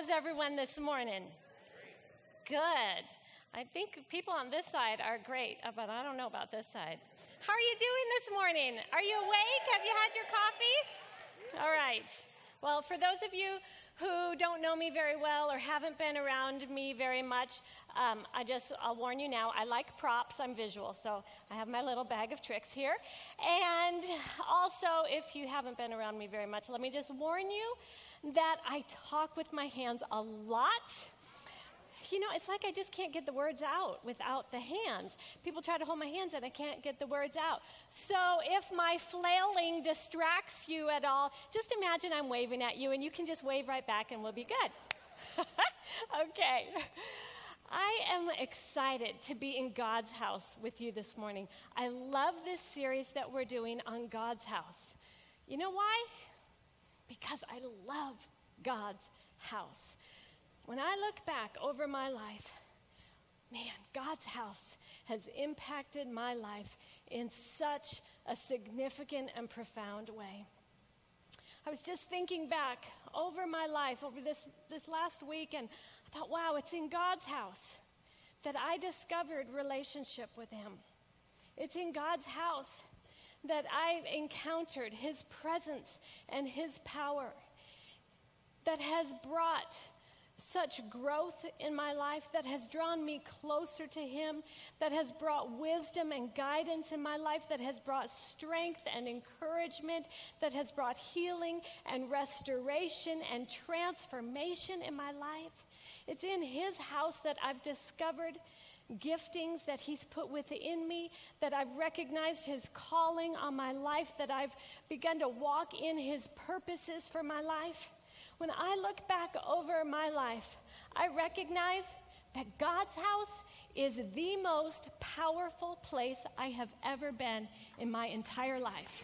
is everyone this morning? Good. I think people on this side are great, uh, but I don't know about this side. How are you doing this morning? Are you awake? Have you had your coffee? All right. Well, for those of you who don't know me very well or haven't been around me very much, um, I just, I'll warn you now, I like props, I'm visual, so I have my little bag of tricks here. And also, if you haven't been around me very much, let me just warn you that I talk with my hands a lot you know, it's like I just can't get the words out without the hands. People try to hold my hands and I can't get the words out. So if my flailing distracts you at all, just imagine I'm waving at you and you can just wave right back and we'll be good. okay. I am excited to be in God's house with you this morning. I love this series that we're doing on God's house. You know why? Because I love God's house. When I look back over my life, man, God's house has impacted my life in such a significant and profound way. I was just thinking back over my life over this, this last week, and I thought, wow, it's in God's house that I discovered relationship with Him. It's in God's house that I've encountered His presence and His power that has brought such growth in my life that has drawn me closer to Him, that has brought wisdom and guidance in my life, that has brought strength and encouragement, that has brought healing and restoration and transformation in my life. It's in His house that I've discovered giftings that He's put within me, that I've recognized His calling on my life, that I've begun to walk in His purposes for my life. When I look back over my life, I recognize that God's house is the most powerful place I have ever been in my entire life.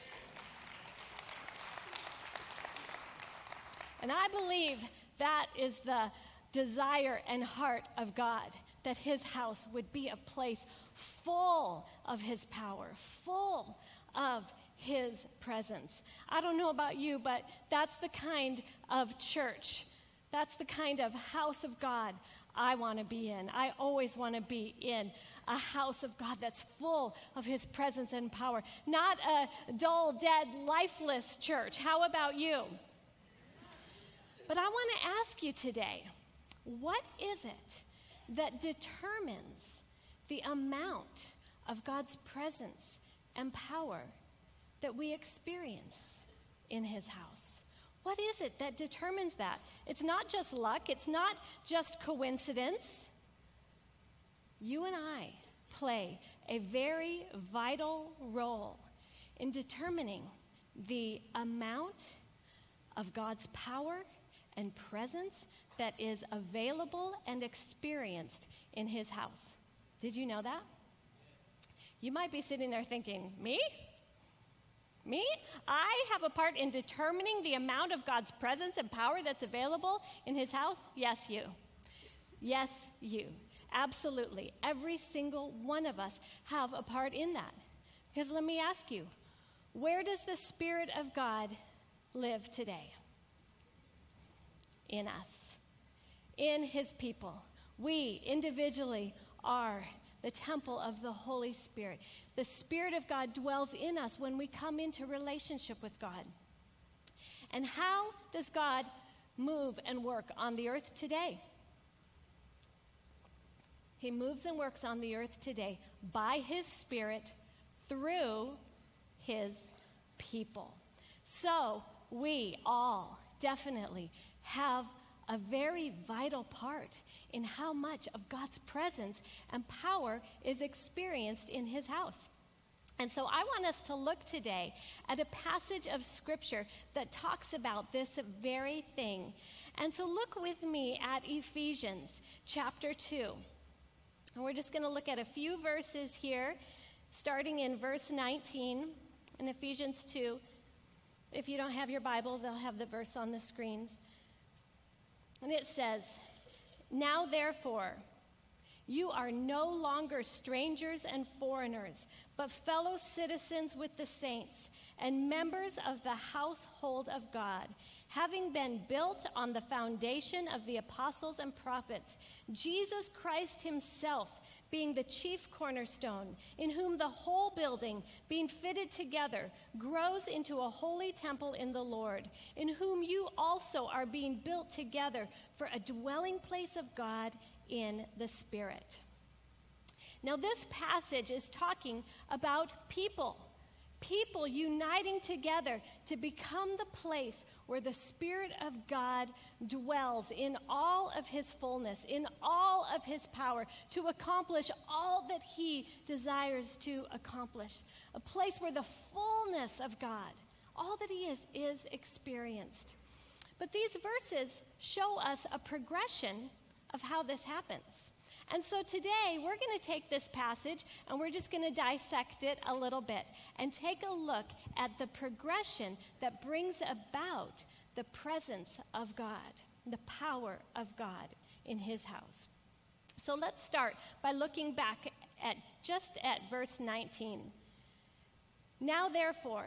And I believe that is the desire and heart of God that his house would be a place full of his power, full of his presence. I don't know about you, but that's the kind of church, that's the kind of house of God I want to be in. I always want to be in a house of God that's full of His presence and power, not a dull, dead, lifeless church. How about you? But I want to ask you today what is it that determines the amount of God's presence and power that we experience in his house. What is it that determines that? It's not just luck, it's not just coincidence. You and I play a very vital role in determining the amount of God's power and presence that is available and experienced in his house. Did you know that? You might be sitting there thinking, Me? Me? I have a part in determining the amount of God's presence and power that's available in his house? Yes, you. Yes, you. Absolutely. Every single one of us have a part in that. Because let me ask you, where does the Spirit of God live today? In us, in his people. We individually are the temple of the Holy Spirit. The Spirit of God dwells in us when we come into relationship with God. And how does God move and work on the earth today? He moves and works on the earth today by His Spirit through His people. So we all definitely have a very vital part in how much of God's presence and power is experienced in his house. And so I want us to look today at a passage of scripture that talks about this very thing. And so look with me at Ephesians chapter 2. And we're just going to look at a few verses here, starting in verse 19 in Ephesians 2. If you don't have your Bible, they'll have the verse on the screens. And it says, Now therefore, You are no longer strangers and foreigners, but fellow citizens with the saints and members of the household of God, having been built on the foundation of the apostles and prophets, Jesus Christ Himself being the chief cornerstone, in whom the whole building, being fitted together, grows into a holy temple in the Lord, in whom you also are being built together for a dwelling place of God in the Spirit. Now, this passage is talking about people, people uniting together to become the place where the Spirit of God dwells in all of his fullness, in all of his power, to accomplish all that he desires to accomplish. A place where the fullness of God, all that he is, is experienced. But these verses show us a progression of how this happens. And so today we're going to take this passage and we're just going to dissect it a little bit and take a look at the progression that brings about the presence of God, the power of God in his house. So let's start by looking back at just at verse 19. Now therefore,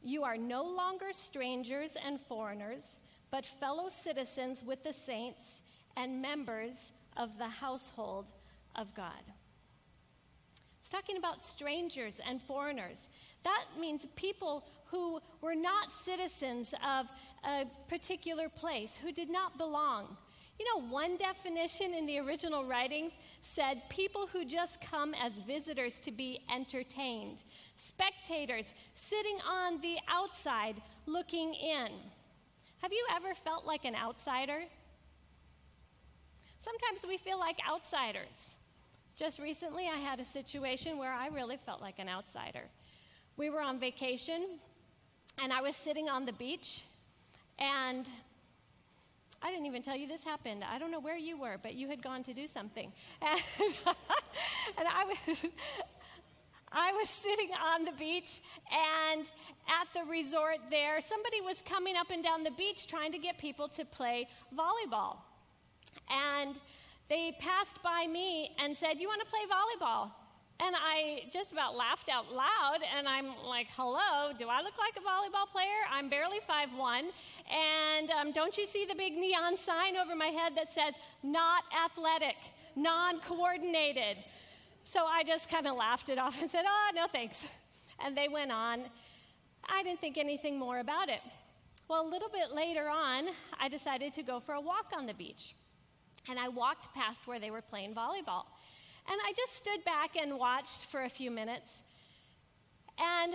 you are no longer strangers and foreigners, but fellow citizens with the saints and members of the household of God. It's talking about strangers and foreigners. That means people who were not citizens of a particular place, who did not belong. You know, one definition in the original writings said people who just come as visitors to be entertained, spectators sitting on the outside looking in. Have you ever felt like an outsider? Sometimes we feel like outsiders. Just recently, I had a situation where I really felt like an outsider. We were on vacation, and I was sitting on the beach, and I didn't even tell you this happened. I don't know where you were, but you had gone to do something. And, and I was. I was sitting on the beach and at the resort there, somebody was coming up and down the beach trying to get people to play volleyball. And they passed by me and said, You want to play volleyball? And I just about laughed out loud, and I'm like, hello, do I look like a volleyball player? I'm barely 5'1. And um, don't you see the big neon sign over my head that says, not athletic, non coordinated? So I just kind of laughed it off and said, oh, no thanks. And they went on. I didn't think anything more about it. Well, a little bit later on, I decided to go for a walk on the beach. And I walked past where they were playing volleyball. And I just stood back and watched for a few minutes. And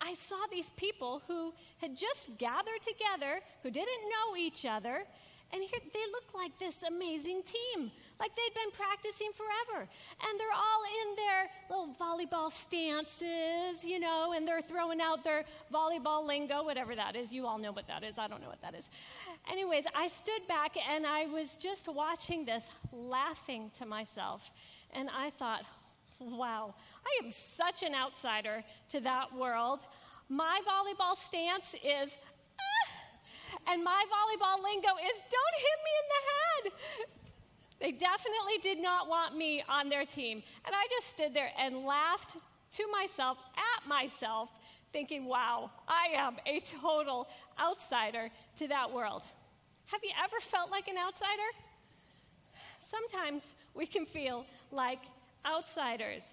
I saw these people who had just gathered together, who didn't know each other, and here they looked like this amazing team, like they'd been practicing forever. And they're all in their little volleyball stances, you know, and they're throwing out their volleyball lingo, whatever that is. You all know what that is. I don't know what that is. Anyways, I stood back and I was just watching this, laughing to myself. And I thought, wow, I am such an outsider to that world. My volleyball stance is, ah, and my volleyball lingo is, don't hit me in the head. They definitely did not want me on their team. And I just stood there and laughed to myself, at myself, thinking, wow, I am a total outsider to that world. Have you ever felt like an outsider? Sometimes we can feel like outsiders.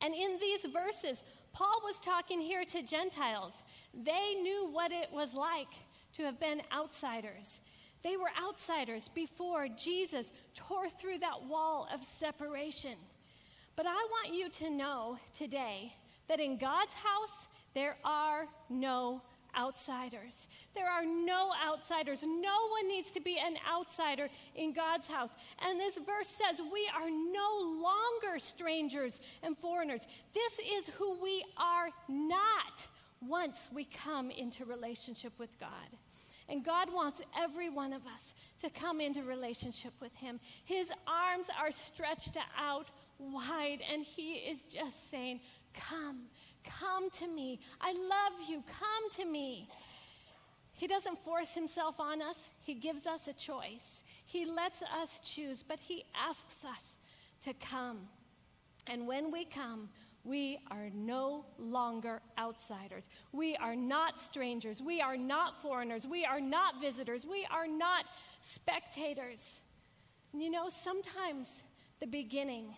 And in these verses, Paul was talking here to Gentiles. They knew what it was like to have been outsiders. They were outsiders before Jesus tore through that wall of separation. But I want you to know today that in God's house, there are no outsiders. There are no outsiders. No one needs to be an outsider in God's house. And this verse says, We are no longer strangers and foreigners. This is who we are not once we come into relationship with God. And God wants every one of us to come into relationship with Him. His arms are stretched out wide, and He is just saying, Come, Come to me. I love you. Come to me. He doesn't force himself on us, He gives us a choice. He lets us choose, but He asks us to come. And when we come, we are no longer outsiders. We are not strangers. We are not foreigners. We are not visitors. We are not spectators. And you know, sometimes the beginning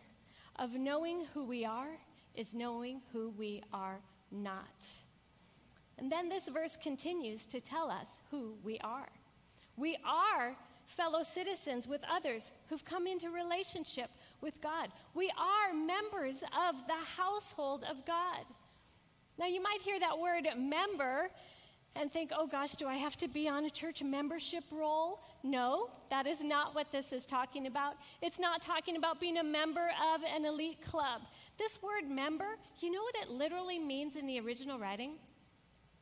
of knowing who we are is knowing who we are not. And then this verse continues to tell us who we are. We are fellow citizens with others who've come into relationship with God. We are members of the household of God. Now, you might hear that word member and think, oh gosh, do I have to be on a church membership roll? No, that is not what this is talking about. It's not talking about being a member of an elite club. This word member, you know what it literally means in the original writing?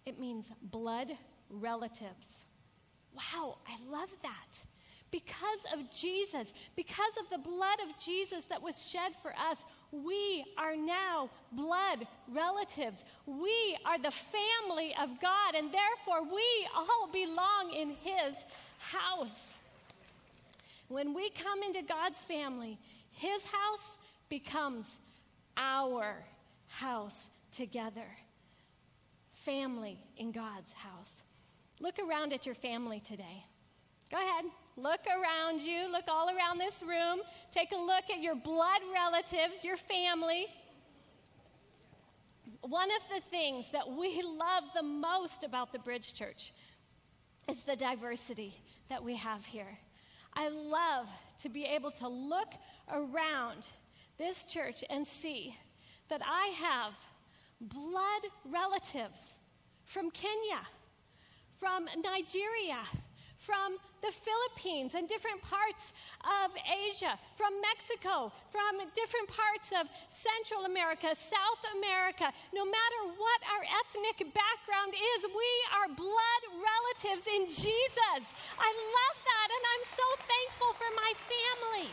It means blood relatives. Wow, I love that. Because of Jesus, because of the blood of Jesus that was shed for us, we are now blood relatives. We are the family of God, and therefore we all belong in His house. When we come into God's family, His house becomes our house together. Family in God's house. Look around at your family today. Go ahead. Look around you. Look all around this room. Take a look at your blood relatives, your family. One of the things that we love the most about the Bridge Church is the diversity that we have here. I love to be able to look around this church and see that I have blood relatives from Kenya, from Nigeria, from the Philippines and different parts of Asia, from Mexico, from different parts of Central America, South America. No matter what our ethnic background is, we are blood relatives in Jesus. I love that, and I'm so thankful for my family.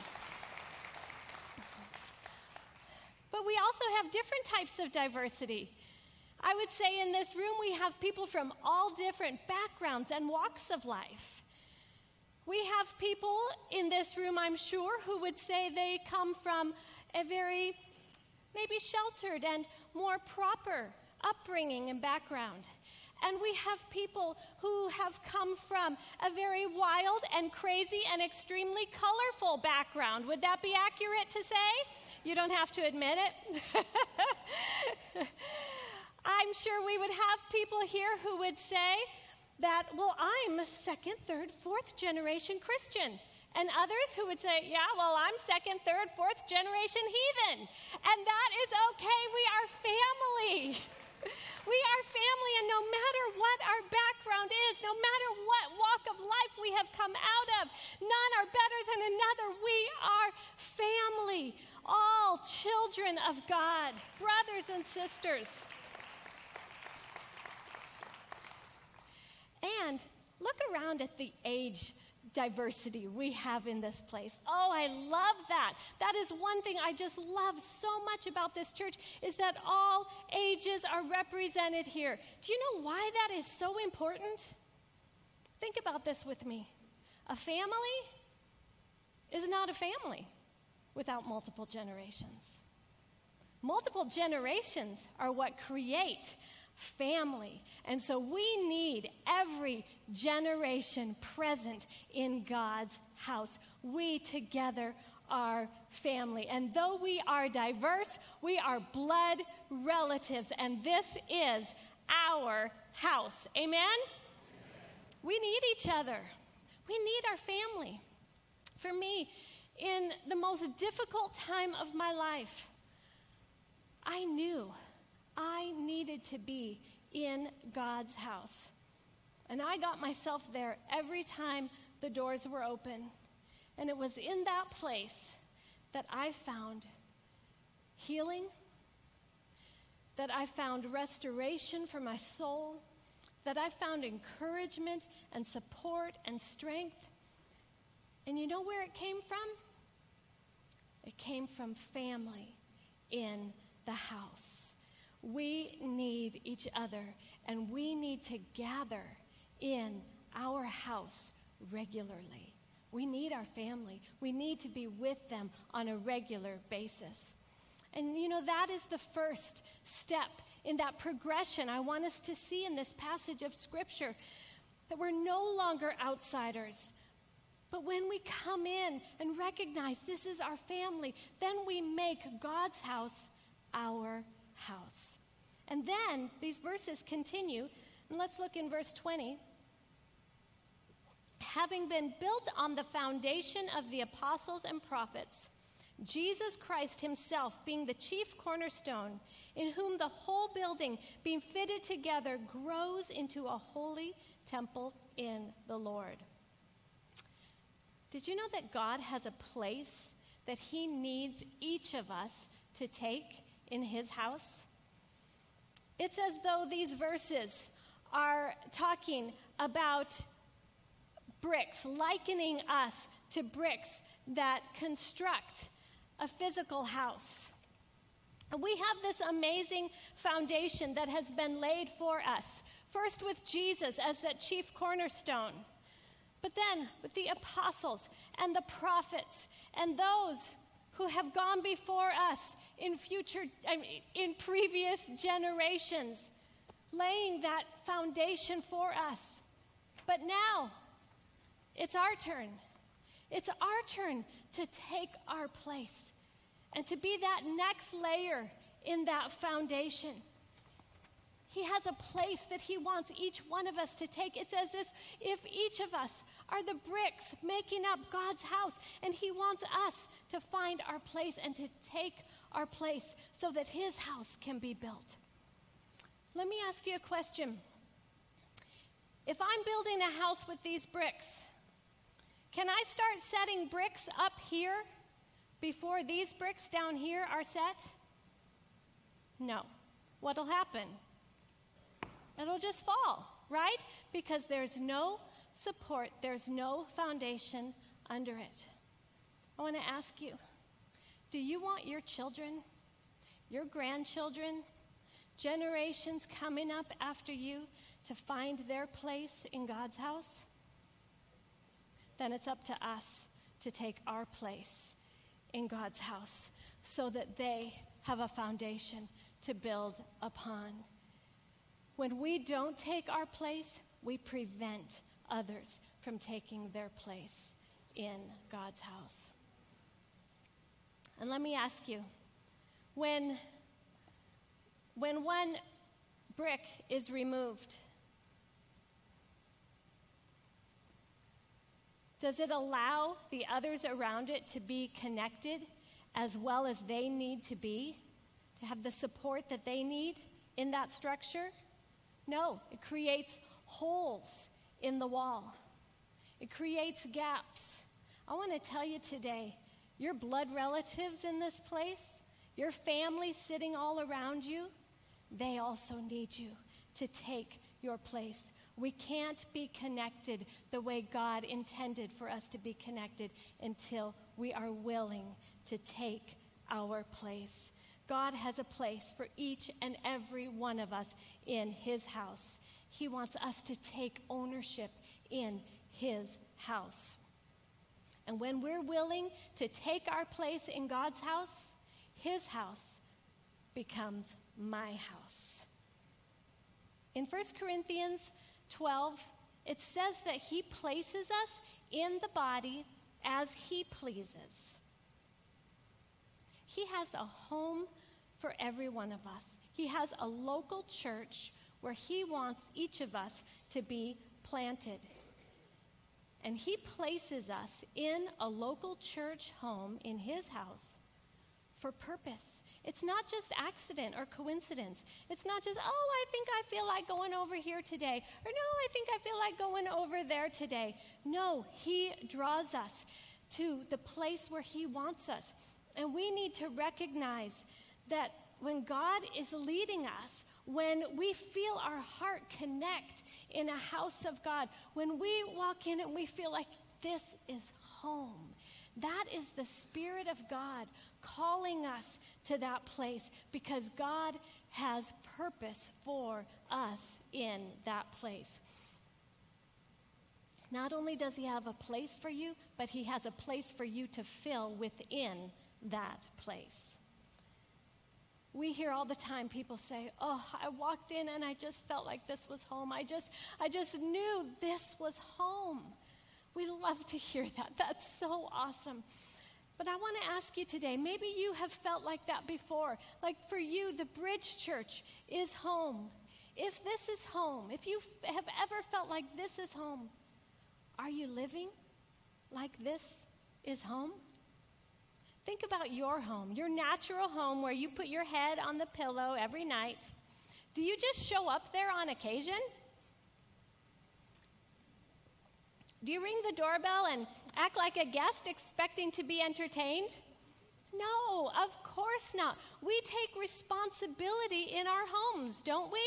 But we also have different types of diversity. I would say in this room we have people from all different backgrounds and walks of life. We have people in this room, I'm sure, who would say they come from a very maybe sheltered and more proper upbringing and background. And we have people who have come from a very wild and crazy and extremely colorful background. Would that be accurate to say? You don't have to admit it. I'm sure we would have people here who would say, that, well, I'm second, third, fourth generation Christian. And others who would say, yeah, well, I'm second, third, fourth generation heathen. And that is okay. We are family. We are family, and no matter what our background is, no matter what walk of life we have come out of, none are better than another. We are family, all children of God, brothers and sisters. And look around at the age diversity we have in this place. Oh, I love that. That is one thing I just love so much about this church is that all ages are represented here. Do you know why that is so important? Think about this with me. A family is not a family without multiple generations. Multiple generations are what create family. And so we need every generation present in God's house. We together are family. And though we are diverse, we are blood relatives. And this is our house. Amen? We need each other, we need our family. For me, in the most difficult time of my life, I knew I needed to be in God's house. And I got myself there every time the doors were open. And it was in that place that I found healing, that I found restoration for my soul, that I found encouragement and support and strength. And you know where it came from? It came from family in the house. We need each other, and we need to gather in our house regularly. We need our family. We need to be with them on a regular basis. And you know, that is the first step in that progression I want us to see in this passage of Scripture that we're no longer outsiders. But when we come in and recognize this is our family, then we make God's house our house. And then these verses continue, and let's look in verse 20 having been built on the foundation of the apostles and prophets, Jesus Christ himself being the chief cornerstone, in whom the whole building, being fitted together, grows into a holy temple in the Lord. Did you know that God has a place that he needs each of us to take in his house? It's as though these verses are talking about bricks, likening us to bricks that construct a physical house. We have this amazing foundation that has been laid for us, first with Jesus as that chief cornerstone, but then with the apostles and the prophets and those who have gone before us in future I mean, in previous generations laying that foundation for us. But now it's our turn. It's our turn to take our place and to be that next layer in that foundation. He has a place that He wants each one of us to take. It's as if, if each of us are the bricks making up God's house, and He wants us to find our place and to take our place so that His house can be built. Let me ask you a question. If I'm building a house with these bricks, can I start setting bricks up here before these bricks down here are set? No. What'll happen? It'll just fall, right? Because there's no support, there's no foundation under it. I want to ask you do you want your children, your grandchildren, generations coming up after you to find their place in God's house? then it's up to us to take our place in God's house so that they have a foundation to build upon. When we don't take our place, we prevent others from taking their place in God's house. And let me ask you when, when one brick is removed, Does it allow the others around it to be connected as well as they need to be, to have the support that they need in that structure? No, it creates holes in the wall, it creates gaps. I want to tell you today your blood relatives in this place, your family sitting all around you, they also need you to take your place we can't be connected the way God intended for us to be connected until we are willing to take our place. God has a place for each and every one of us in His house. He wants us to take ownership in His house. And when we're willing to take our place in God's house, His house becomes my house. In 1 Corinthians 12, it says that he places us in the body as he pleases. He has a home for every one of us. He has a local church where he wants each of us to be planted. And he places us in a local church home in his house for purpose. It's not just accident or coincidence. It's not just, oh, I think I feel like going over here today. Or no, I think I feel like going over there today. No, He draws us to the place where He wants us. And we need to recognize that when God is leading us, when we feel our heart connect in a house of God, when we walk in and we feel like this is home, that is the Spirit of God calling us to that place because God has purpose for us in that place. not only does He have a place for you, but He has a place for you to fill within that place. We hear all the time people say, "Oh, I walked in and I just felt like this was home. I just I just knew this was home." We love to hear that. That's so awesome. But I want to ask you today maybe you have felt like that before. Like for you, the Bridge Church is home. If this is home, if you have ever felt like this is home, are you living like this is home? Think about your home, your natural home where you put your head on the pillow every night. Do you just show up there on occasion? Do you ring the doorbell and act like a guest expecting to be entertained? No, of course not. We take responsibility in our homes, don't we?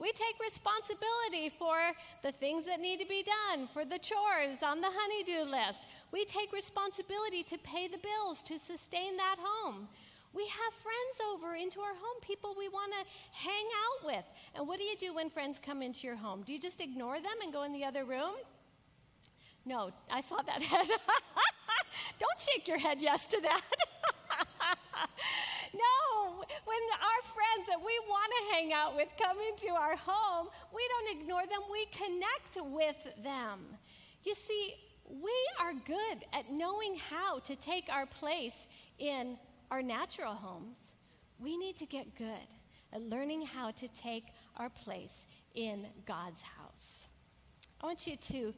We take responsibility for the things that need to be done, for the chores on the honeydew list. We take responsibility to pay the bills, to sustain that home. We have friends over into our home, people we want to hang out with. And what do you do when friends come into your home? Do you just ignore them and go in the other room? No, I saw that head. Don't shake your head yes to that. no, when our friends that we want to hang out with come into our home, we don't ignore them, we connect with them. You see, we are good at knowing how to take our place in our natural homes. We need to get good at learning how to take our place in God's house. I want you to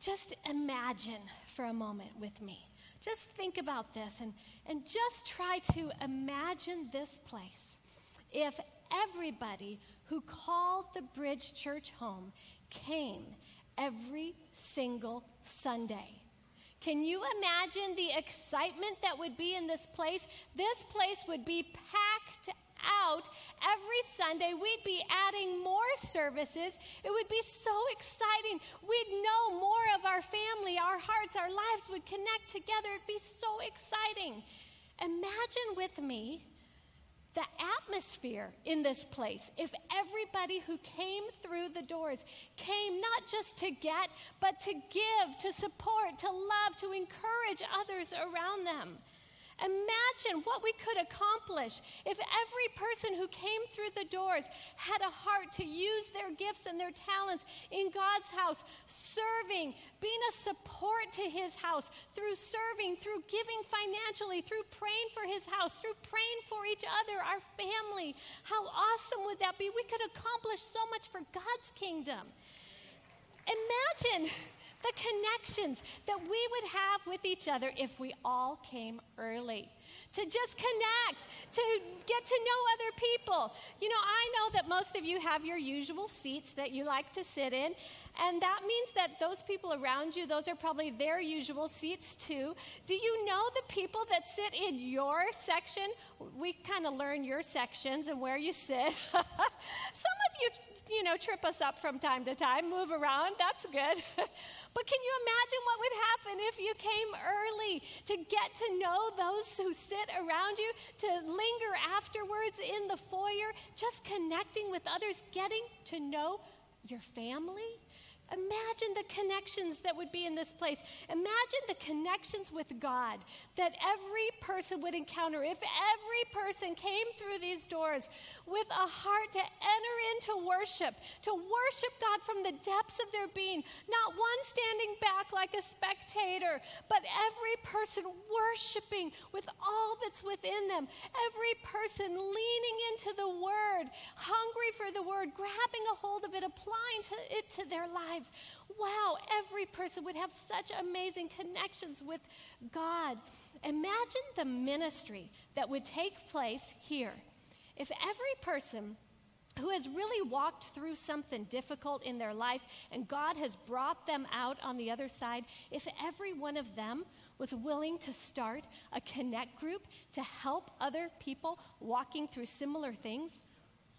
just imagine for a moment with me. Just think about this and, and just try to imagine this place. If everybody who called the Bridge Church home came every single Sunday. Can you imagine the excitement that would be in this place? This place would be packed out every Sunday. We'd be adding more services. It would be so exciting. We'd know more of our family, our hearts, our lives would connect together. It'd be so exciting. Imagine with me the atmosphere in this place if everybody who came through the doors came not just to get, but to give, to support, to love, to encourage others around them. Imagine what we could accomplish if every person who came through the doors had a heart to use their gifts and their talents in God's house, serving, being a support to His house, through serving, through giving financially, through praying for His house, through praying for each other, our family. How awesome would that be? We could accomplish so much for God's kingdom. Imagine the connections that we would have with each other if we all came early. To just connect, to get to know other people. You know, I know that most of you have your usual seats that you like to sit in, and that means that those people around you, those are probably their usual seats too. Do you know the people that sit in your section? We kind of learn your sections and where you sit. Some of you you know, trip us up from time to time, move around. That's good. but can you imagine what would happen if you came early to get to know those who sit around you, to linger afterwards in the foyer, just connecting with others, getting to know your family? Imagine the connections that would be in this place. Imagine the connections with God that every person would encounter. If every person came through these doors with a heart to enter into worship, to worship God from the depths of their being, not one standing back like a spectator, but every person worshiping with all that's within them, every person leaning into the Word, hungry for the Word, grabbing a hold of it, applying to it to their lives lives. Wow, every person would have such amazing connections with God. Imagine the ministry that would take place here if every person who has really walked through something difficult in their life and God has brought them out on the other side, if every one of them was willing to start a connect group to help other people walking through similar things,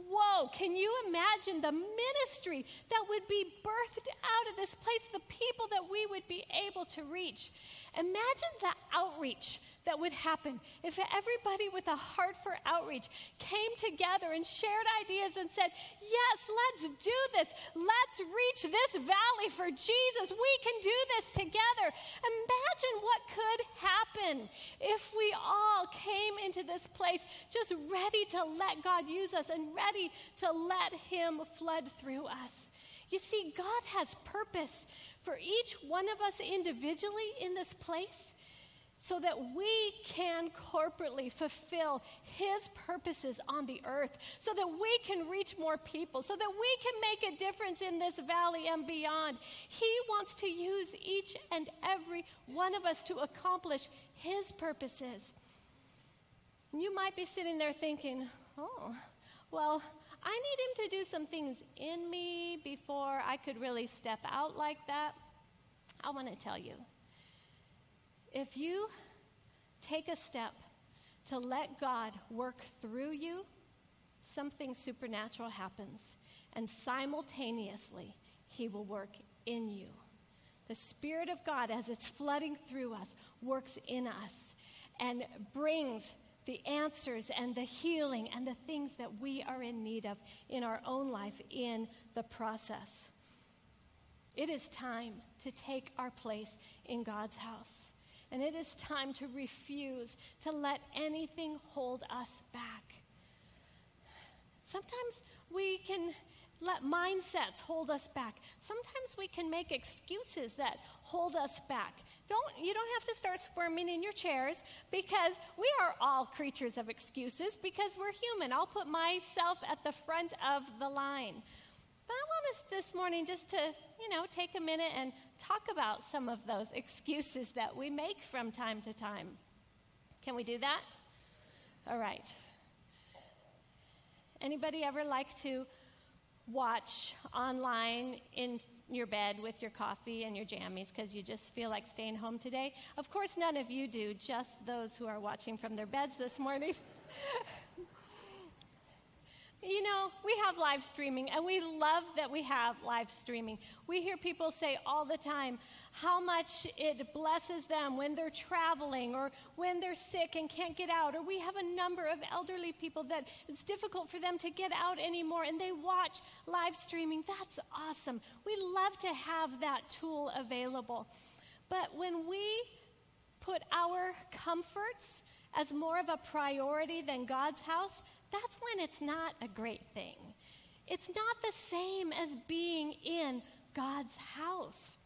whoa, can you imagine the ministry that would be birthed out of this place, the people that we would be able to reach? Imagine the outreach that would happen if everybody with a heart for outreach came together and shared ideas and said, Yes, let's do this. Let's reach this valley for Jesus. We can do this together. Imagine what could happen if we all came into this place just ready to let God use us and ready to let Him flood through us. You see, God has purpose for each one of us individually in this place so that we can corporately fulfill His purposes on the earth, so that we can reach more people, so that we can make a difference in this valley and beyond. He wants to use each and every one of us to accomplish His purposes. You might be sitting there thinking, oh, well, I need Him to do some things in me before I could really step out like that. I want to tell you if you take a step to let God work through you, something supernatural happens. And simultaneously, He will work in you. The Spirit of God, as it's flooding through us, works in us and brings the answers and the healing and the things that we are in need of in our own life in the process. It is time to take our place in God's house. And it is time to refuse to let anything hold us back. Sometimes we can let mindsets hold us back. Sometimes we can make excuses that hold us back. Don't you don't have to start squirming in your chairs because we are all creatures of excuses because we're human. I'll put myself at the front of the line. But I want us this morning just to, you know, take a minute and talk about some of those excuses that we make from time to time. Can we do that? All right. Anybody ever like to watch online in your bed with your coffee and your jammies because you just feel like staying home today? Of course, none of you do, just those who are watching from their beds this morning. You know, we have live streaming, and we love that we have live streaming. We hear people say all the time how much it blesses them when they're traveling or when they're sick and can't get out. Or we have a number of elderly people that it's difficult for them to get out anymore, and they watch live streaming. That's awesome. We love to have that tool available. But when we put our comforts as more of a priority than God's house, that's when it's not a great thing. It's not the same as being in God's house.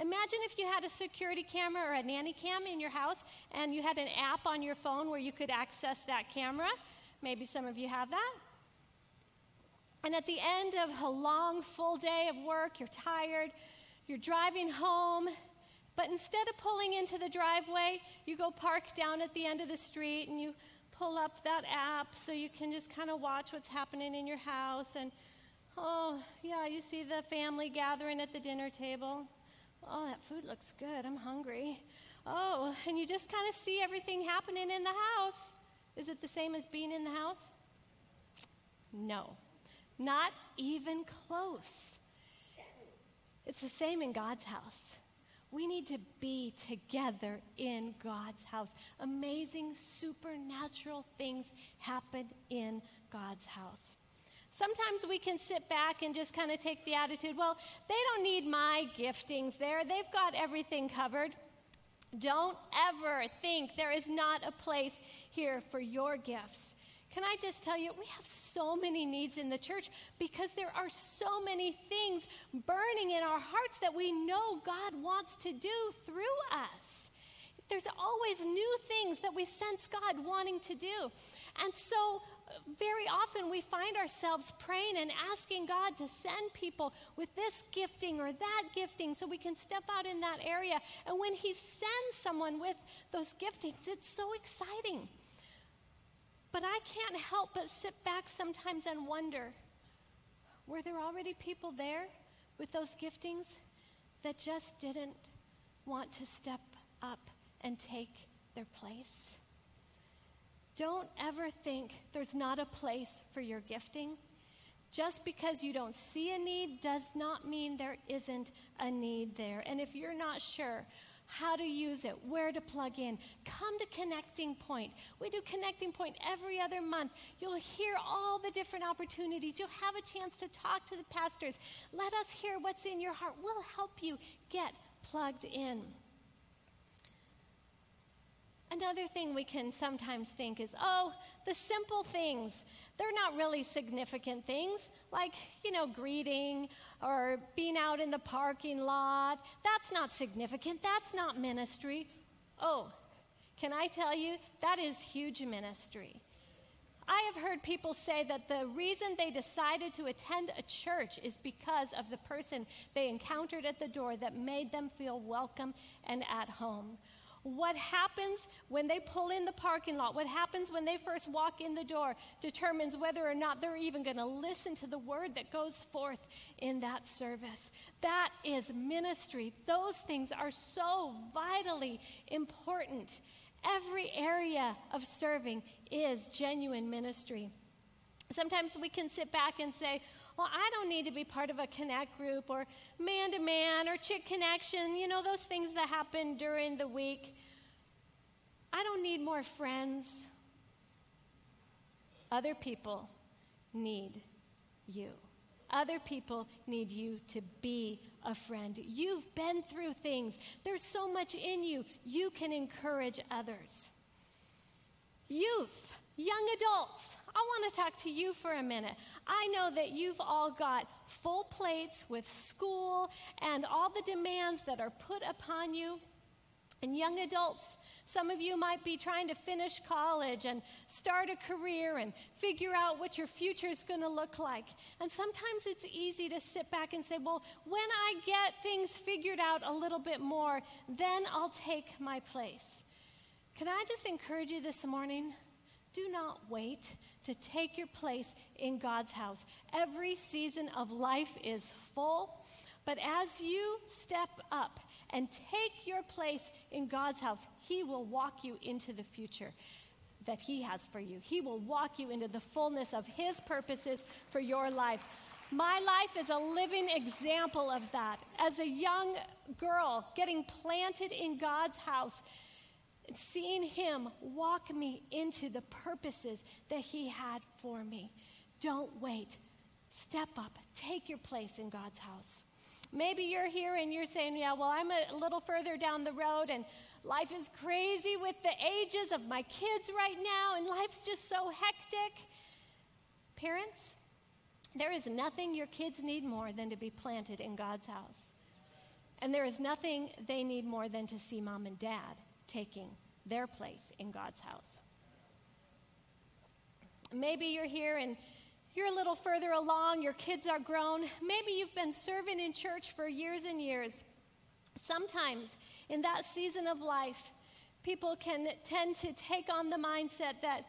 Imagine if you had a security camera or a nanny cam in your house and you had an app on your phone where you could access that camera. Maybe some of you have that. And at the end of a long, full day of work, you're tired, you're driving home, but instead of pulling into the driveway, you go park down at the end of the street and you pull up that app so you can just kind of watch what's happening in your house. And oh, yeah, you see the family gathering at the dinner table. Oh, that food looks good. I'm hungry. Oh, and you just kind of see everything happening in the house. Is it the same as being in the house? No, not even close. It's the same in God's house. We need to be together in God's house. Amazing supernatural things happen in God's house. Sometimes we can sit back and just kind of take the attitude, well, they don't need my giftings there. They've got everything covered. Don't ever think there is not a place here for your gifts. Can I just tell you, we have so many needs in the church because there are so many things burning in our hearts that we know God wants to do through us. There's always new things that we sense God wanting to do. And so, uh, very often we find ourselves praying and asking God to send people with this gifting or that gifting so we can step out in that area. And when He sends someone with those giftings, it's so exciting. But I can't help but sit back sometimes and wonder were there already people there with those giftings that just didn't want to step up and take their place? Don't ever think there's not a place for your gifting. Just because you don't see a need does not mean there isn't a need there. And if you're not sure how to use it, where to plug in, come to Connecting Point. We do Connecting Point every other month. You'll hear all the different opportunities. You'll have a chance to talk to the pastors. Let us hear what's in your heart. We'll help you get plugged in. Another thing we can sometimes think is, oh, the simple things, they're not really significant things, like, you know, greeting or being out in the parking lot. That's not significant. That's not ministry. Oh, can I tell you, that is huge ministry. I have heard people say that the reason they decided to attend a church is because of the person they encountered at the door that made them feel welcome and at home. What happens when they pull in the parking lot, what happens when they first walk in the door, determines whether or not they're even going to listen to the word that goes forth in that service. That is ministry. Those things are so vitally important. Every area of serving is genuine ministry. Sometimes we can sit back and say, well, I don't need to be part of a connect group or man to man or chick connection, you know, those things that happen during the week. I don't need more friends. Other people need you. Other people need you to be a friend. You've been through things, there's so much in you. You can encourage others. Youth, young adults, I want to talk to you for a minute. I know that you've all got full plates with school and all the demands that are put upon you. And young adults, some of you might be trying to finish college and start a career and figure out what your future is going to look like. And sometimes it's easy to sit back and say, well, when I get things figured out a little bit more, then I'll take my place. Can I just encourage you this morning? Do not wait to take your place in God's house. Every season of life is full, but as you step up and take your place in God's house, He will walk you into the future that He has for you. He will walk you into the fullness of His purposes for your life. My life is a living example of that. As a young girl getting planted in God's house, seeing Him walk me into the purposes that He had for me. Don't wait. Step up. Take your place in God's house. Maybe you're here and you're saying, Yeah, well, I'm a little further down the road and life is crazy with the ages of my kids right now and life's just so hectic. Parents, there is nothing your kids need more than to be planted in God's house. And there is nothing they need more than to see mom and dad taking their place in God's house. Maybe you're here and you're a little further along, your kids are grown. Maybe you've been serving in church for years and years. Sometimes in that season of life, people can tend to take on the mindset that,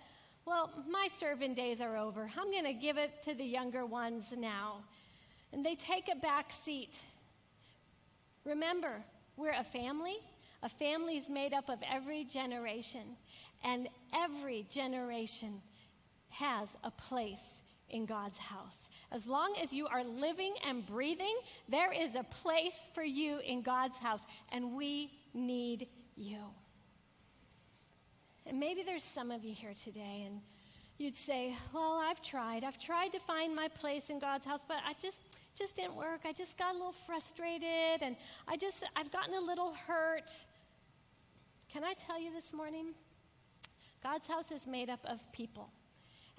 well, my serving days are over. I'm going to give it to the younger ones now. And they take a back seat. Remember, we're a family. A family is made up of every generation, and every generation has a place in God's house. As long as you are living and breathing, there is a place for you in God's house, and we need you. And maybe there's some of you here today, and you'd say, Well, I've tried. I've tried to find my place in God's house, but I just just didn't work. I just got a little frustrated and I just I've gotten a little hurt. Can I tell you this morning? God's house is made up of people.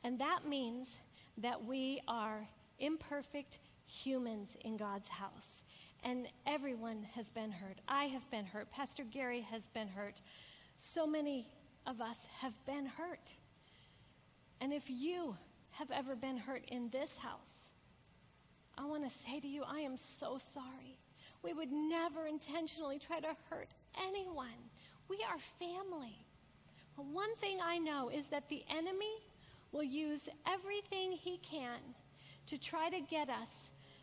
And that means that we are imperfect humans in God's house. And everyone has been hurt. I have been hurt. Pastor Gary has been hurt. So many of us have been hurt. And if you have ever been hurt in this house, I want to say to you, I am so sorry. We would never intentionally try to hurt anyone. We are family. One thing I know is that the enemy will use everything he can to try to get us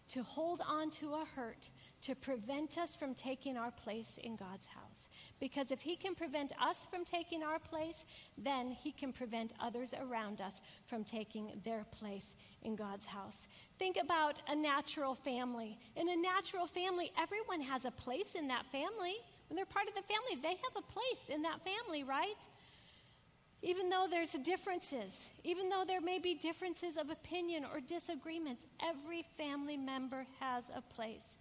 to hold on to a hurt, to prevent us from taking our place in God's house. Because if He can prevent us from taking our place, then He can prevent others around us from taking their place in God's house. Think about a natural family. In a natural family, everyone has a place in that family. When they're part of the family, they have a place in that family, right? Even though there's differences, even though there may be differences of opinion or disagreements, every family member has a place.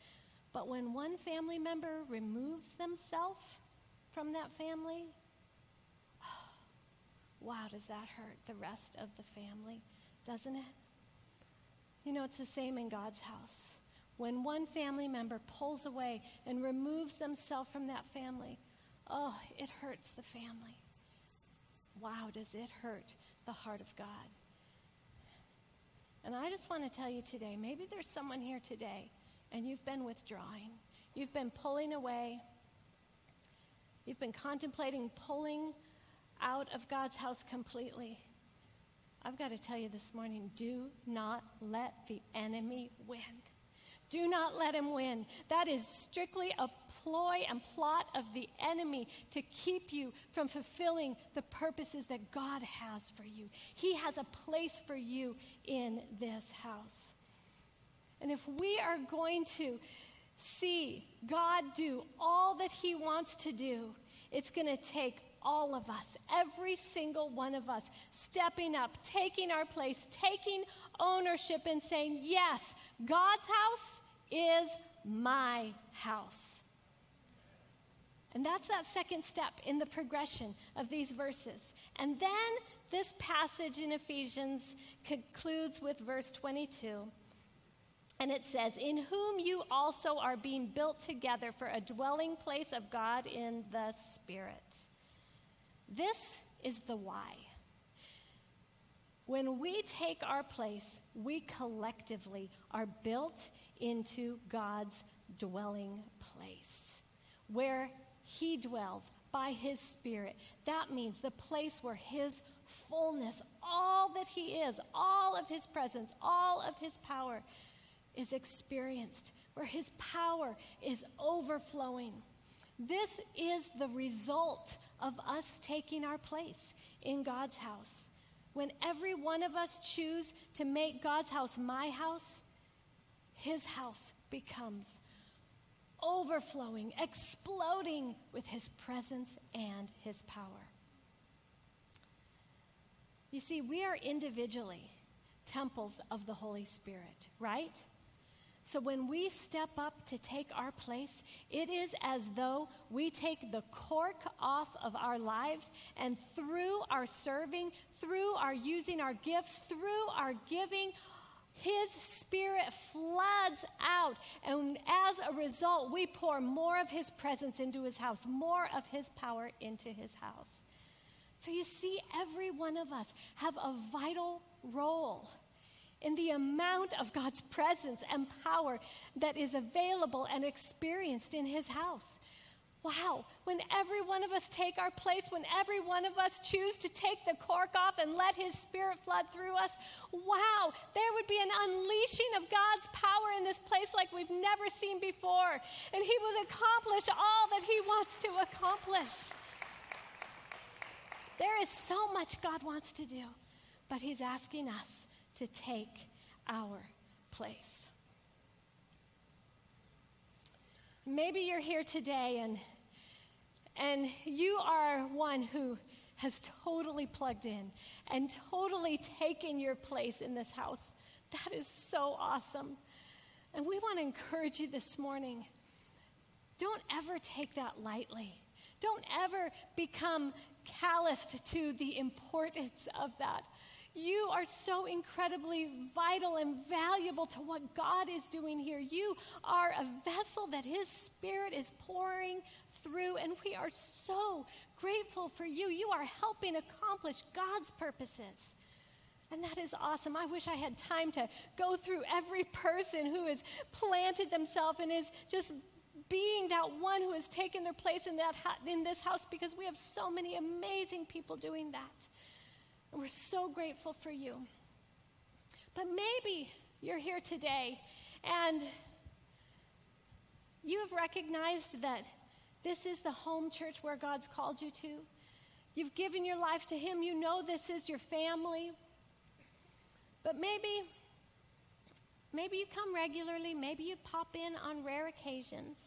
But when one family member removes themselves from that family, oh, wow, does that hurt the rest of the family, doesn't it? You know, it's the same in God's house. When one family member pulls away and removes themselves from that family, oh, it hurts the family. Wow, does it hurt the heart of God? And I just want to tell you today maybe there's someone here today and you've been withdrawing, you've been pulling away, you've been contemplating pulling out of God's house completely. I've got to tell you this morning do not let the enemy win. Do not let him win. That is strictly a ploy and plot of the enemy to keep you from fulfilling the purposes that God has for you. He has a place for you in this house. And if we are going to see God do all that He wants to do, it's going to take all of us, every single one of us, stepping up, taking our place, taking ownership, and saying, Yes, God's house is my house. And that's that second step in the progression of these verses. And then this passage in Ephesians concludes with verse 22. And it says, In whom you also are being built together for a dwelling place of God in the Spirit. This is the why. When we take our place, we collectively are built into God's dwelling place where He dwells by His Spirit. That means the place where His fullness, all that He is, all of His presence, all of His power is experienced, where His power is overflowing. This is the result of us taking our place in God's house. When every one of us choose to make God's house my house, his house becomes overflowing, exploding with his presence and his power. You see, we are individually temples of the Holy Spirit, right? So when we step up to take our place, it is as though we take the cork off of our lives and through our serving, through our using our gifts, through our giving, his spirit floods out. And as a result, we pour more of his presence into his house, more of his power into his house. So you see, every one of us have a vital role in the amount of God's presence and power that is available and experienced in His house. Wow, when every one of us take our place, when every one of us choose to take the cork off and let His Spirit flood through us, wow, there would be an unleashing of God's power in this place like we've never seen before. And He would accomplish all that He wants to accomplish. There is so much God wants to do, but He's asking us to take our place. Maybe you're here today and, and you are one who has totally plugged in and totally taken your place in this house. That is so awesome. And we want to encourage you this morning don't ever take that lightly. Don't ever become calloused to the importance of that. You are so incredibly vital and valuable to what God is doing here. You are a vessel that His Spirit is pouring through, and we are so grateful for you. You are helping accomplish God's purposes. And that is awesome. I wish I had time to go through every person who has planted themselves and is just being that one who has taken their place in, that in this house because we have so many amazing people doing that. And we're so grateful for you. But maybe you're here today and you have recognized that this is the home church where God's called you to. You've given your life to Him. You know this is your family. But maybe, maybe you come regularly. Maybe you pop in on rare occasions.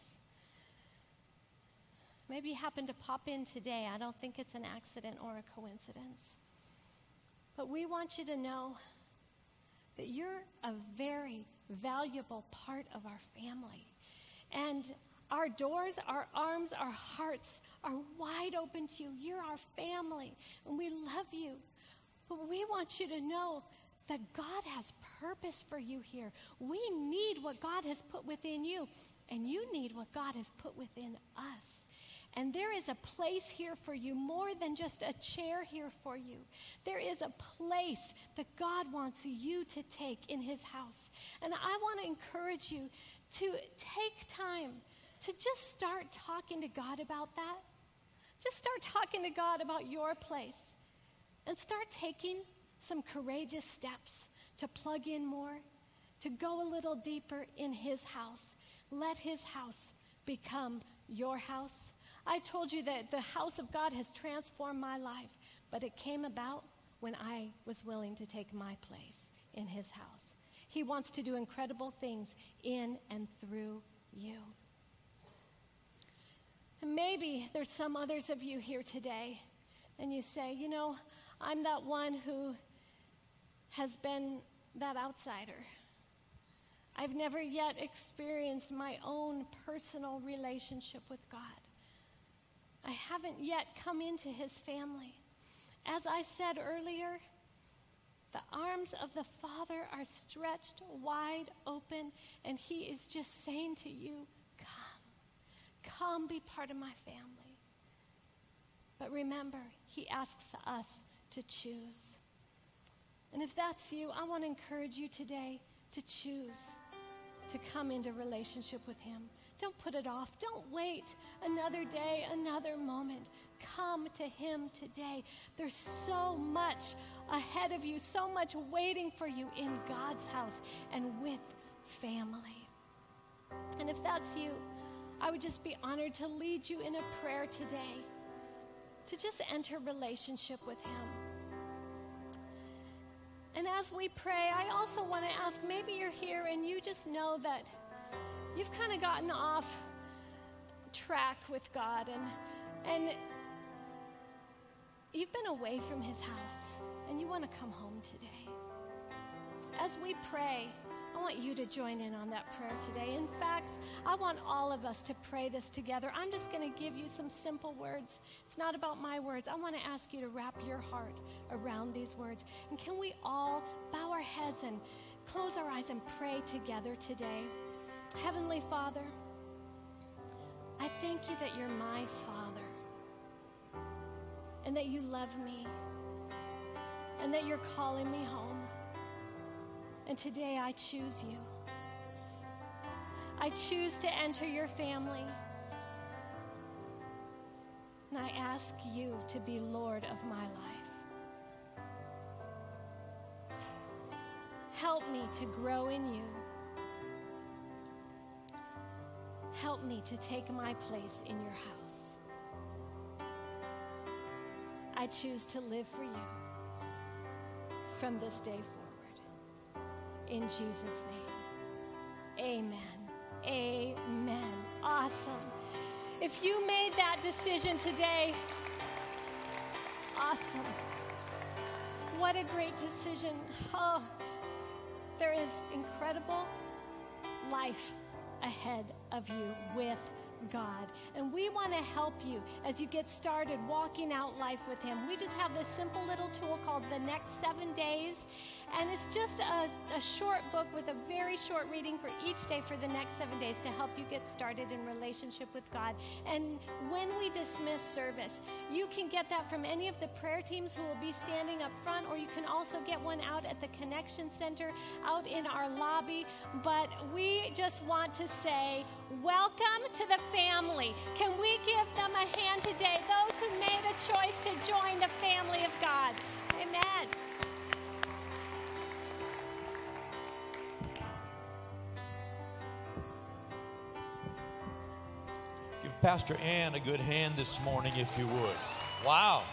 Maybe you happen to pop in today. I don't think it's an accident or a coincidence. But we want you to know that you're a very valuable part of our family. And our doors, our arms, our hearts are wide open to you. You're our family, and we love you. But we want you to know that God has purpose for you here. We need what God has put within you, and you need what God has put within us. And there is a place here for you, more than just a chair here for you. There is a place that God wants you to take in His house. And I want to encourage you to take time to just start talking to God about that. Just start talking to God about your place and start taking some courageous steps to plug in more, to go a little deeper in His house. Let His house become your house. I told you that the house of God has transformed my life, but it came about when I was willing to take my place in His house. He wants to do incredible things in and through you. And maybe there's some others of you here today, and you say, you know, I'm that one who has been that outsider. I've never yet experienced my own personal relationship with God. I haven't yet come into his family. As I said earlier, the arms of the Father are stretched wide open, and he is just saying to you, Come, be part of my family. But remember, he asks us to choose. And if that's you, I want to encourage you today to choose to come into relationship with him. Don't put it off. Don't wait another day, another moment. Come to him today. There's so much ahead of you, so much waiting for you in God's house and with family. And if that's you, I would just be honored to lead you in a prayer today to just enter relationship with him. And as we pray, I also want to ask maybe you're here and you just know that you've kind of gotten off track with God and and you've been away from his house and you want to come home today. As we pray, I want you to join in on that prayer today. In fact, I want all of us to pray this together. I'm just going to give you some simple words. It's not about my words. I want to ask you to wrap your heart around these words. And can we all bow our heads and close our eyes and pray together today? Heavenly Father, I thank you that you're my Father and that you love me and that you're calling me home. And today I choose you. I choose to enter your family. And I ask you to be Lord of my life. Help me to grow in you. Help me to take my place in your house. I choose to live for you from this day forward. In Jesus' name, amen. Amen. Awesome. If you made that decision today, awesome. What a great decision. Oh, there is incredible life ahead of you with God. And we want to help you as you get started walking out life with Him. We just have this simple little tool called The Next Seven Days. And it's just a, a, short book with a very short reading for each day for the next seven days to help you get started in relationship with God. And when we dismiss service, you can get that from any of the prayer teams who will be standing up front, or you can also get one out at the Connection Center out in our lobby. But we just want to say, welcome to the family. Can we give them a hand today? Those who made a choice to join the family of God. Amen. Give Pastor Ann a good hand this morning, if you would. Wow.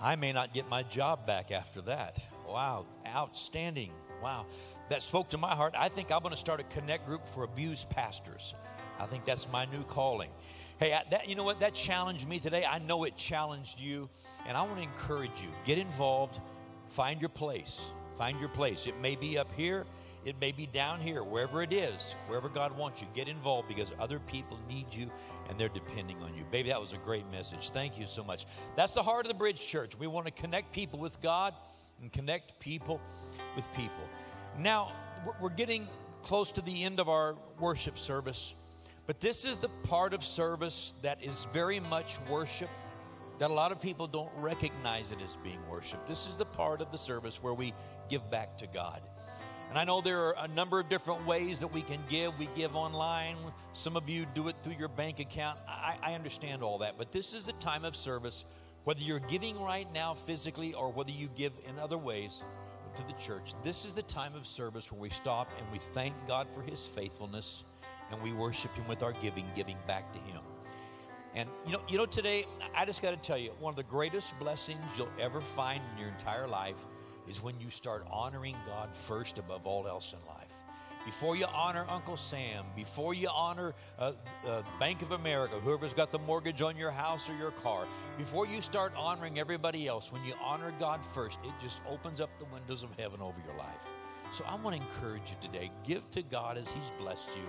I may not get my job back after that. Wow, outstanding. Wow. That spoke to my heart. I think I'm going to start a connect group for abused pastors. I think that's my new calling. Hey, that, you know what? That challenged me today. I know it challenged you, and I want to encourage you. Get involved, find your place. Find your place. It may be up here, it may be down here, wherever it is, wherever God wants you. Get involved because other people need you and they're depending on you. Baby, that was a great message. Thank you so much. That's the heart of the Bridge Church. We want to connect people with God and connect people with people. Now, we're getting close to the end of our worship service, but this is the part of service that is very much worship that a lot of people don't recognize it as being worship. This is the part of the service where we give back to God. And I know there are a number of different ways that we can give. We give online. Some of you do it through your bank account. I, I, understand all that. But this is a time of service, whether you're giving right now physically or whether you give in other ways to the church. This is the time of service where we stop and we thank God for his faithfulness and we worship him with our giving, giving back to him. And you know, you know, today I just got to tell you, one of the greatest blessings you'll ever find in your entire life is when you start honoring God first above all else in life. Before you honor Uncle Sam, before you honor uh, uh, Bank of America, whoever's got the mortgage on your house or your car, before you start honoring everybody else, when you honor God first, it just opens up the windows of heaven over your life. So I want to encourage you today give to God as He's blessed you.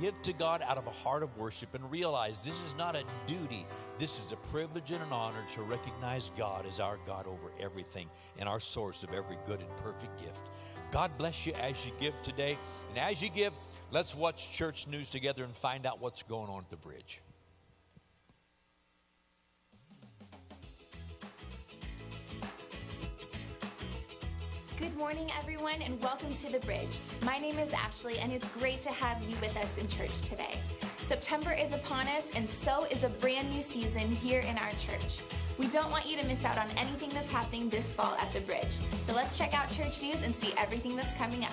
Give to God out of a heart of worship and realize this is not a duty. This is a privilege and an honor to recognize God as our God over everything and our source of every good and perfect gift. God bless you as you give today. And as you give, let's watch church news together and find out what's going on at the bridge. Good morning, everyone, and welcome to The Bridge. My name is Ashley, and it's great to have you with us in church today. September is upon us, and so is a brand new season here in our church. We don't want you to miss out on anything that's happening this fall at The Bridge. So let's check out church news and see everything that's coming up.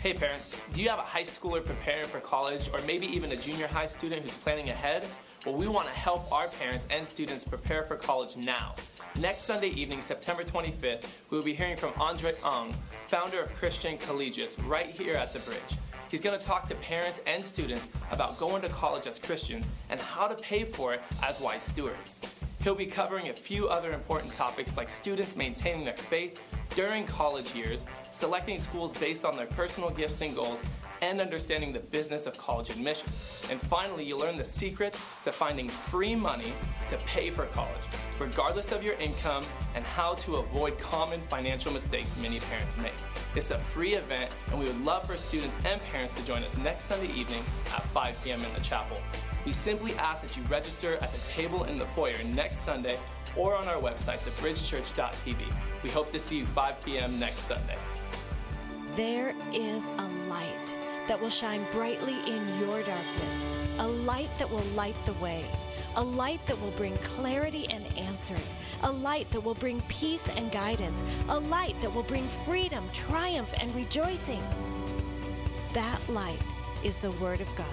Hey parents, do you have a high schooler preparing for college or maybe even a junior high student who's planning ahead? Well, we want to help our parents and students prepare for college now. Next Sunday evening, September 25th, we will be hearing from Andre Ung, founder of Christian Collegiates, right here at the bridge. He's going to talk to parents and students about going to college as Christians and how to pay for it as wise stewards. He'll be covering a few other important topics like students maintaining their faith during college years, selecting schools based on their personal gifts and goals, and understanding the business of college admissions. And finally, you learn the secrets to finding free money to pay for college, regardless of your income, and how to avoid common financial mistakes many parents make. It's a free event, and we would love for students and parents to join us next Sunday evening at 5 p.m. in the chapel. We simply ask that you register at the table in the foyer next Sunday or on our website, thebridgechurch.tv. We hope to see you 5 p.m. next Sunday. There is a that will shine brightly in your darkness, a light that will light the way, a light that will bring clarity and answers, a light that will bring peace and guidance, a light that will bring freedom, triumph, and rejoicing. That light is the Word of God.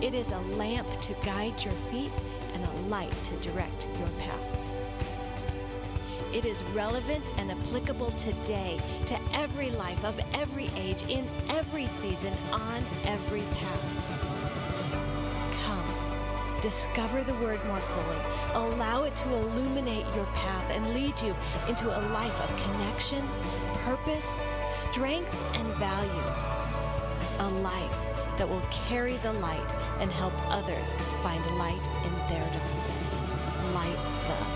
It is a lamp to guide your feet and a light to direct your path. It is relevant and applicable today to every life of every age, in every season, on every path. Come, discover the Word more fully. Allow it to illuminate your path and lead you into a life of connection, purpose, strength, and value. A life that will carry the light and help others find light in their darkness. Light the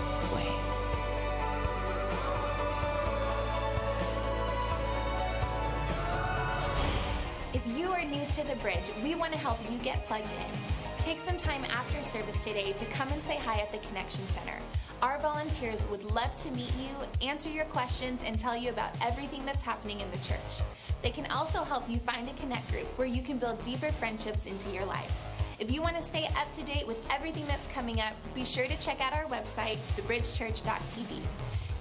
to the bridge, we want to help you get plugged in. Take some time after service today to come and say hi at the Connection Center. Our volunteers would love to meet you, answer your questions, and tell you about everything that's happening in the church. They can also help you find a connect group where you can build deeper friendships into your life. If you want to stay up to date with everything that's coming up, be sure to check out our website, thebridgechurch.tv.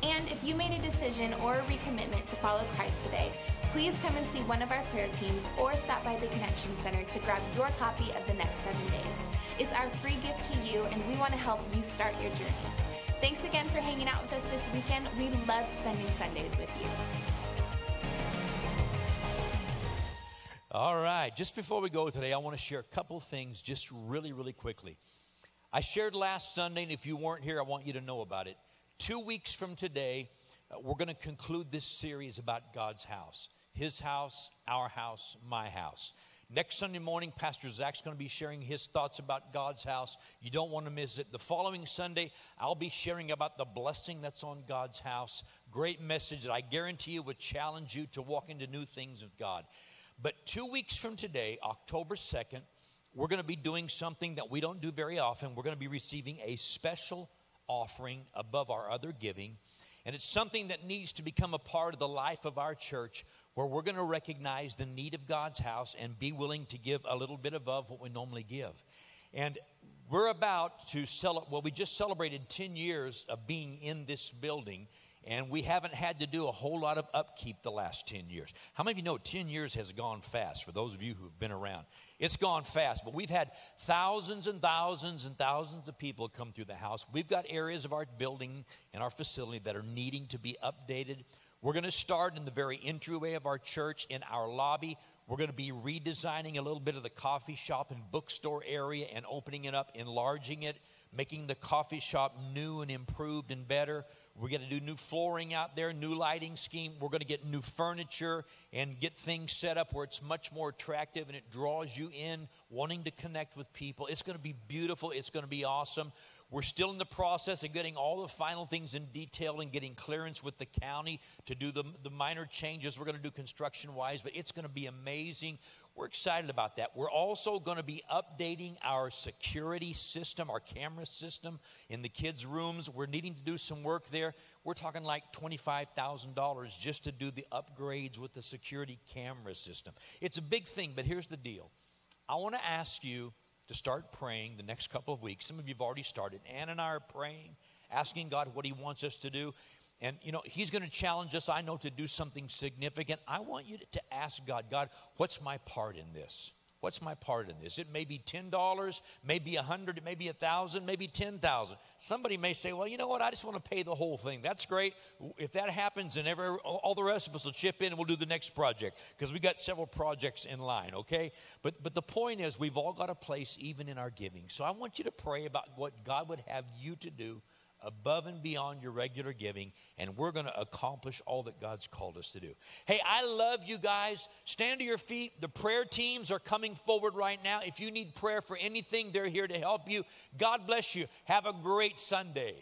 And if you made a decision or a recommitment to follow Christ today, please come and see one of our prayer teams or stop by the Connection Center to grab your copy of the next seven days. It's our free gift to you, and we want to help you start your journey. Thanks again for hanging out with us this weekend. We love spending Sundays with you. All right, just before we go today, I want to share a couple things just really, really quickly. I shared last Sunday, and if you weren't here, I want you to know about it. Two weeks from today, uh, we're going to conclude this series about God's house His house, our house, my house. Next Sunday morning, Pastor Zach's going to be sharing his thoughts about God's house. You don't want to miss it. The following Sunday, I'll be sharing about the blessing that's on God's house. Great message that I guarantee you would challenge you to walk into new things with God. But two weeks from today, October 2nd, we're going to be doing something that we don't do very often. We're going to be receiving a special offering above our other giving. And it's something that needs to become a part of the life of our church where we're going to recognize the need of God's house and be willing to give a little bit above what we normally give. And we're about to celebrate, well, we just celebrated 10 years of being in this building. And we haven't had to do a whole lot of upkeep the last 10 years. How many of you know 10 years has gone fast for those of you who've been around? It's gone fast, but we've had thousands and thousands and thousands of people come through the house. We've got areas of our building and our facility that are needing to be updated. We're going to start in the very entryway of our church in our lobby. We're going to be redesigning a little bit of the coffee shop and bookstore area and opening it up, enlarging it, making the coffee shop new and improved and better. We're going to do new flooring out there, new lighting scheme. We're going to get new furniture and get things set up where it's much more attractive and it draws you in, wanting to connect with people. It's going to be beautiful. It's going to be awesome. We're still in the process of getting all the final things in detail and getting clearance with the county to do the, the minor changes we're going to do construction wise, but it's going to be amazing. We're excited about that. We're also going to be updating our security system, our camera system in the kids' rooms. We're needing to do some work there. We're talking like $25,000 just to do the upgrades with the security camera system. It's a big thing, but here's the deal I want to ask you to start praying the next couple of weeks. Some of you have already started. Ann and I are praying, asking God what He wants us to do. And, you know, He's going to challenge us, I know, to do something significant. I want you to ask God, God, what's my part in this? What's my part in this? It may be $10, maybe 100, it may be 1000 maybe 10000 Somebody may say, well, you know what? I just want to pay the whole thing. That's great. If that happens, and every, all the rest of us will chip in and we'll do the next project because we got several projects in line, okay? But, but the point is, we've all got a place even in our giving. So I want you to pray about what God would have you to do above and beyond your regular giving, and we're going to accomplish all that God's called us to do. Hey, I love you guys. Stand to your feet. The prayer teams are coming forward right now. If you need prayer for anything, they're here to help you. God bless you. Have a great Sunday.